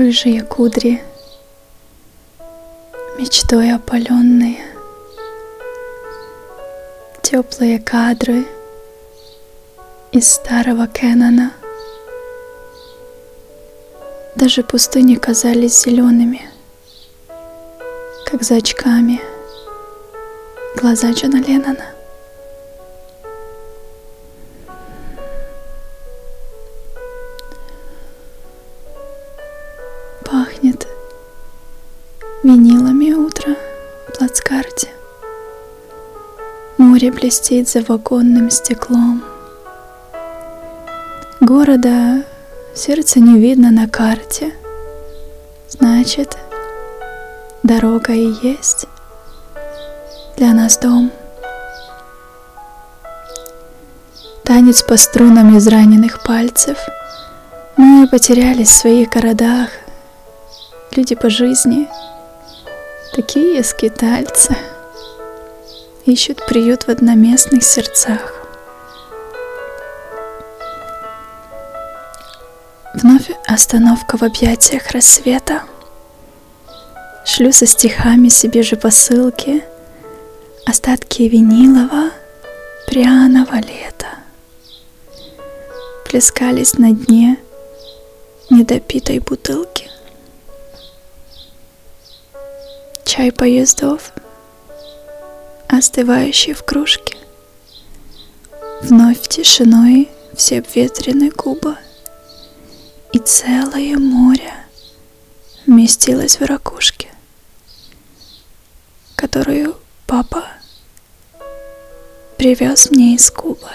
рыжие кудри, мечтой опаленные, теплые кадры из старого Кеннона. Даже пустыни казались зелеными, как за очками глаза Джона Леннона. Пахнет винилами утро в плацкарте. Море блестит за вагонным стеклом. Города сердце не видно на карте. Значит, дорога и есть для нас дом. Танец по струнам израненных пальцев. Мы потерялись в своих городах, люди по жизни, такие скитальцы, ищут приют в одноместных сердцах. Вновь остановка в объятиях рассвета. Шлю со стихами себе же посылки, остатки винилова, пряного лета. Плескались на дне недопитой бутылки. Чай поездов, остывающий в кружке. Вновь тишиной все обветрены губы, И целое море вместилось в ракушке, Которую папа привез мне из Кубы.